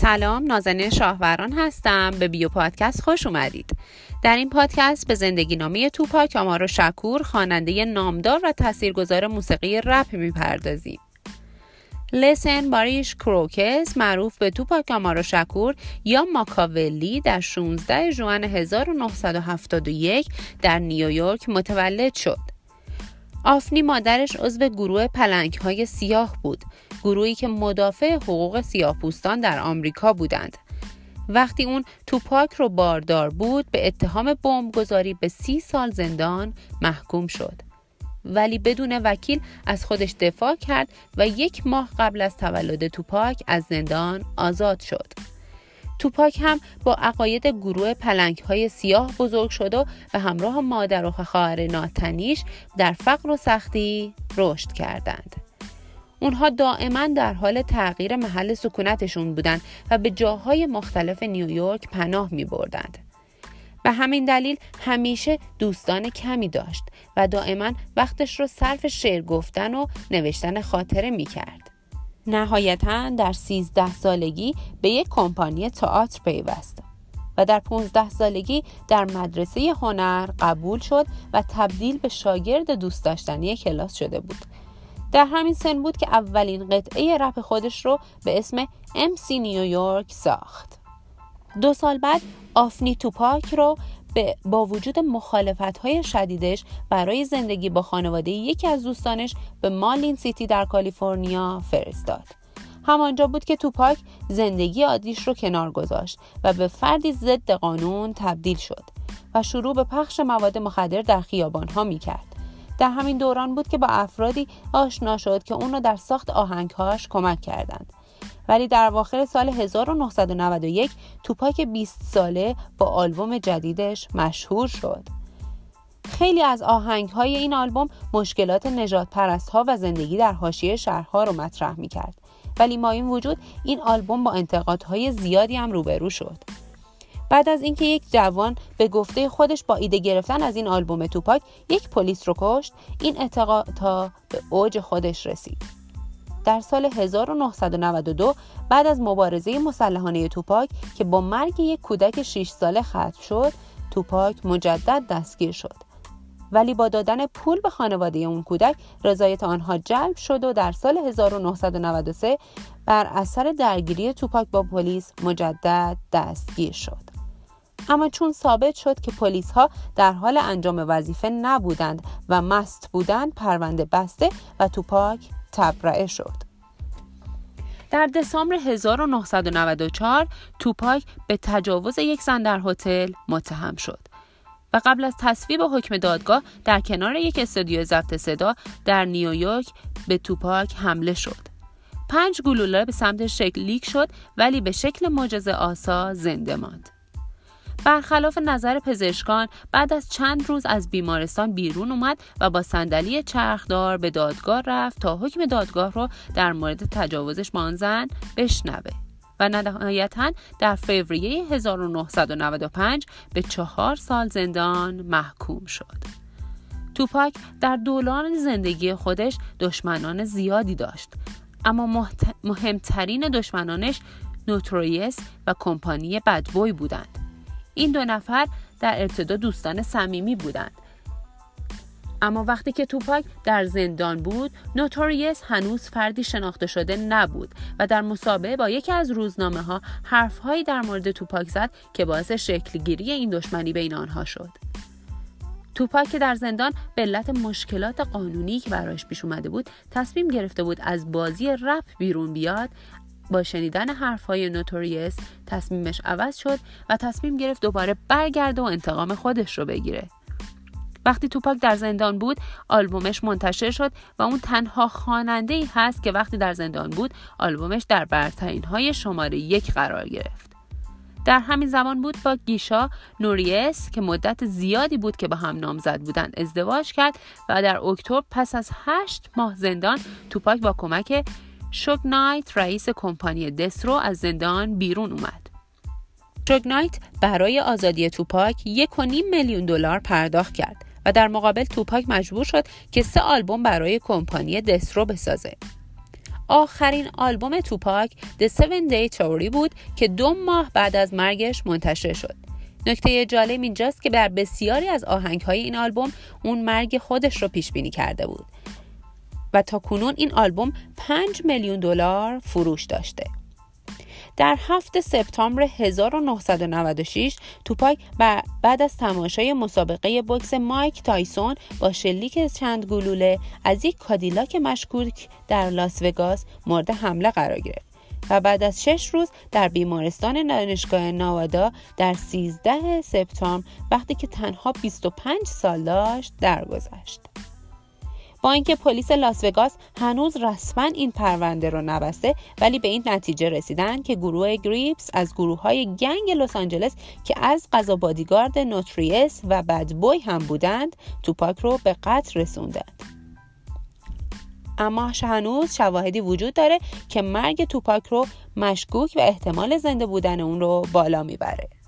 سلام نازنین شاهوران هستم. به بیو پادکست خوش اومدید. در این پادکست به زندگی نامه توپاک آمارو شکور خواننده نامدار و تاثیرگذار موسیقی رپ می‌پردازیم. لسن باریش کروکس معروف به توپاک آمارو شکور یا ماکاولی در 16 ژوئن 1971 در نیویورک متولد شد. آفنی مادرش عضو گروه پلنگ های سیاه بود. گروهی که مدافع حقوق سیاهپوستان در آمریکا بودند. وقتی اون توپاک رو باردار بود به اتهام گذاری به سی سال زندان محکوم شد. ولی بدون وکیل از خودش دفاع کرد و یک ماه قبل از تولد توپاک از زندان آزاد شد. توپاک هم با عقاید گروه پلنگ های سیاه بزرگ شد و به همراه مادر و خواهر ناتنیش در فقر و سختی رشد کردند. اونها دائما در حال تغییر محل سکونتشون بودند و به جاهای مختلف نیویورک پناه می بردند. به همین دلیل همیشه دوستان کمی داشت و دائما وقتش رو صرف شعر گفتن و نوشتن خاطره می کرد. نهایتا در 13 سالگی به یک کمپانی تئاتر پیوست و در 15 سالگی در مدرسه هنر قبول شد و تبدیل به شاگرد دوست داشتنی کلاس شده بود. در همین سن بود که اولین قطعه رپ خودش رو به اسم MC نیویورک ساخت. دو سال بعد آفنی توپاک رو به با وجود مخالفت های شدیدش برای زندگی با خانواده یکی از دوستانش به مالین سیتی در کالیفرنیا فرستاد. همانجا بود که توپاک زندگی عادیش رو کنار گذاشت و به فردی ضد قانون تبدیل شد و شروع به پخش مواد مخدر در خیابان ها می کرد. در همین دوران بود که با افرادی آشنا شد که اون رو در ساخت آهنگهاش کمک کردند. ولی در اواخر سال 1991 توپاک 20 ساله با آلبوم جدیدش مشهور شد. خیلی از آهنگ های این آلبوم مشکلات نجات پرست ها و زندگی در حاشیه شهرها رو مطرح می کرد. ولی ما این وجود این آلبوم با انتقادهای زیادی هم روبرو شد. بعد از اینکه یک جوان به گفته خودش با ایده گرفتن از این آلبوم توپاک یک پلیس رو کشت این اعتقاد تا به اوج خودش رسید. در سال 1992 بعد از مبارزه مسلحانه توپاک که با مرگ یک کودک 6 ساله ختم شد توپاک مجدد دستگیر شد. ولی با دادن پول به خانواده اون کودک رضایت آنها جلب شد و در سال 1993 بر اثر درگیری توپاک با پلیس مجدد دستگیر شد. اما چون ثابت شد که پلیس ها در حال انجام وظیفه نبودند و مست بودند پرونده بسته و توپاک تبرئه شد. در دسامبر 1994 توپاک به تجاوز یک زن در هتل متهم شد و قبل از تصویب حکم دادگاه در کنار یک استودیو ضبط صدا در نیویورک به توپاک حمله شد. پنج گلوله به سمت شکل لیک شد ولی به شکل معجزه آسا زنده ماند. برخلاف نظر پزشکان بعد از چند روز از بیمارستان بیرون اومد و با صندلی چرخدار به دادگاه رفت تا حکم دادگاه رو در مورد تجاوزش آن زن بشنوه و نهایتا در فوریه 1995 به چهار سال زندان محکوم شد. توپاک در دوران زندگی خودش دشمنان زیادی داشت اما مهمترین دشمنانش نوترویس و کمپانی بدبوی بودند این دو نفر در ابتدا دوستان صمیمی بودند. اما وقتی که توپاک در زندان بود نوتوریس هنوز فردی شناخته شده نبود و در مسابقه با یکی از روزنامه ها حرفهایی در مورد توپاک زد که باعث شکلگیری این دشمنی بین آنها شد. توپاک که در زندان به علت مشکلات قانونی که برایش پیش اومده بود تصمیم گرفته بود از بازی رپ بیرون بیاد با شنیدن حرفهای نوتوریس تصمیمش عوض شد و تصمیم گرفت دوباره برگرده و انتقام خودش رو بگیره. وقتی توپاک در زندان بود آلبومش منتشر شد و اون تنها خواننده ای هست که وقتی در زندان بود آلبومش در برترین های شماره یک قرار گرفت. در همین زمان بود با گیشا نوریس که مدت زیادی بود که با هم نامزد بودند ازدواج کرد و در اکتبر پس از هشت ماه زندان توپاک با کمک شوگ نایت رئیس کمپانی دسترو از زندان بیرون اومد. شوگ نایت برای آزادی توپاک یک و نیم میلیون دلار پرداخت کرد و در مقابل توپاک مجبور شد که سه آلبوم برای کمپانی دسترو بسازه. آخرین آلبوم توپاک The Seven Day Story بود که دو ماه بعد از مرگش منتشر شد نکته جالب اینجاست که بر بسیاری از آهنگ های این آلبوم اون مرگ خودش رو پیش بینی کرده بود و تا کنون این آلبوم 5 میلیون دلار فروش داشته در هفت سپتامبر 1996 توپاک بعد از تماشای مسابقه بوکس مایک تایسون با شلیک چند گلوله از یک کادیلاک مشکوک در لاس وگاس مورد حمله قرار گرفت و بعد از شش روز در بیمارستان دانشگاه نوادا در 13 سپتامبر وقتی که تنها 25 سال داشت درگذشت. با اینکه پلیس لاس وگاس هنوز رسما این پرونده رو نبسته ولی به این نتیجه رسیدن که گروه کریپس از گروه های گنگ لس آنجلس که از قضا بادیگارد نوتریس و بد بوی هم بودند توپاک رو به قتل رسوندند. اما هنوز شواهدی وجود داره که مرگ توپاک رو مشکوک و احتمال زنده بودن اون رو بالا می‌بره.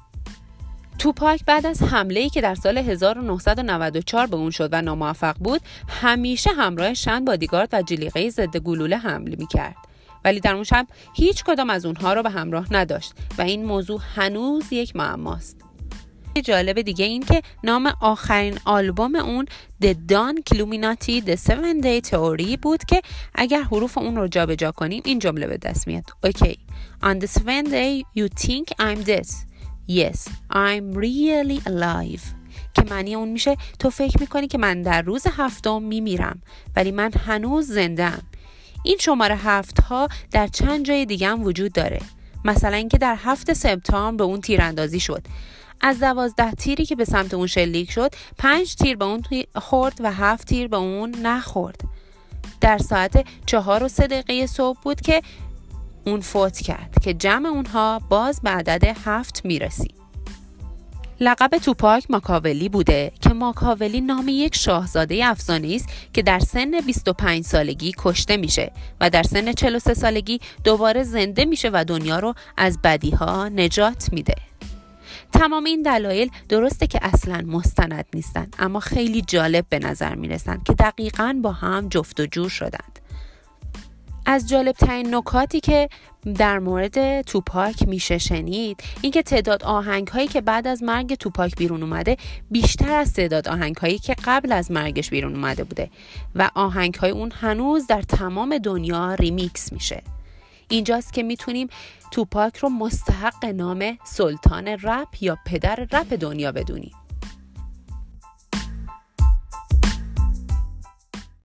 توپاک بعد از حمله ای که در سال 1994 به اون شد و ناموفق بود همیشه همراه شن بادیگارد و جلیقه ضد گلوله حمله می کرد. ولی در اون شب هیچ کدام از اونها رو به همراه نداشت و این موضوع هنوز یک معماست. جالب دیگه این که نام آخرین آلبوم اون The Dawn Illuminati The Seven Day Theory بود که اگر حروف اون رو جابجا جا کنیم این جمله به دست میاد اوکی On the seventh day you think I'm dead Yes I'm really alive. که معنی اون میشه تو فکر می‌کنی که من در روز هفتم میمیرم ولی من هنوز زندم این شماره هفت ها در چند جای دیگه هم وجود داره. مثلا اینکه در هفت سپتامبر به اون تیراندازی شد. از دوازده تیری که به سمت اون شلیک شد پنج تیر به اون خورد و هفت تیر به اون نخورد. در ساعت چهار و سه دقیقه صبح بود که اون فوت کرد که جمع اونها باز به عدد هفت می‌رسید لقب توپاک ماکاولی بوده که ماکاولی نام یک شاهزاده افسانه است که در سن 25 سالگی کشته میشه و در سن 43 سالگی دوباره زنده میشه و دنیا رو از بدیها نجات میده. تمام این دلایل درسته که اصلا مستند نیستن اما خیلی جالب به نظر می‌رسن که دقیقا با هم جفت و جور شدند از جالب ترین نکاتی که در مورد توپاک میشه شنید اینکه تعداد آهنگ هایی که بعد از مرگ توپاک بیرون اومده بیشتر از تعداد آهنگ هایی که قبل از مرگش بیرون اومده بوده و آهنگ های اون هنوز در تمام دنیا ریمیکس میشه. اینجاست که می‌تونیم توپاک رو مستحق نام سلطان رپ یا پدر رپ دنیا بدونیم.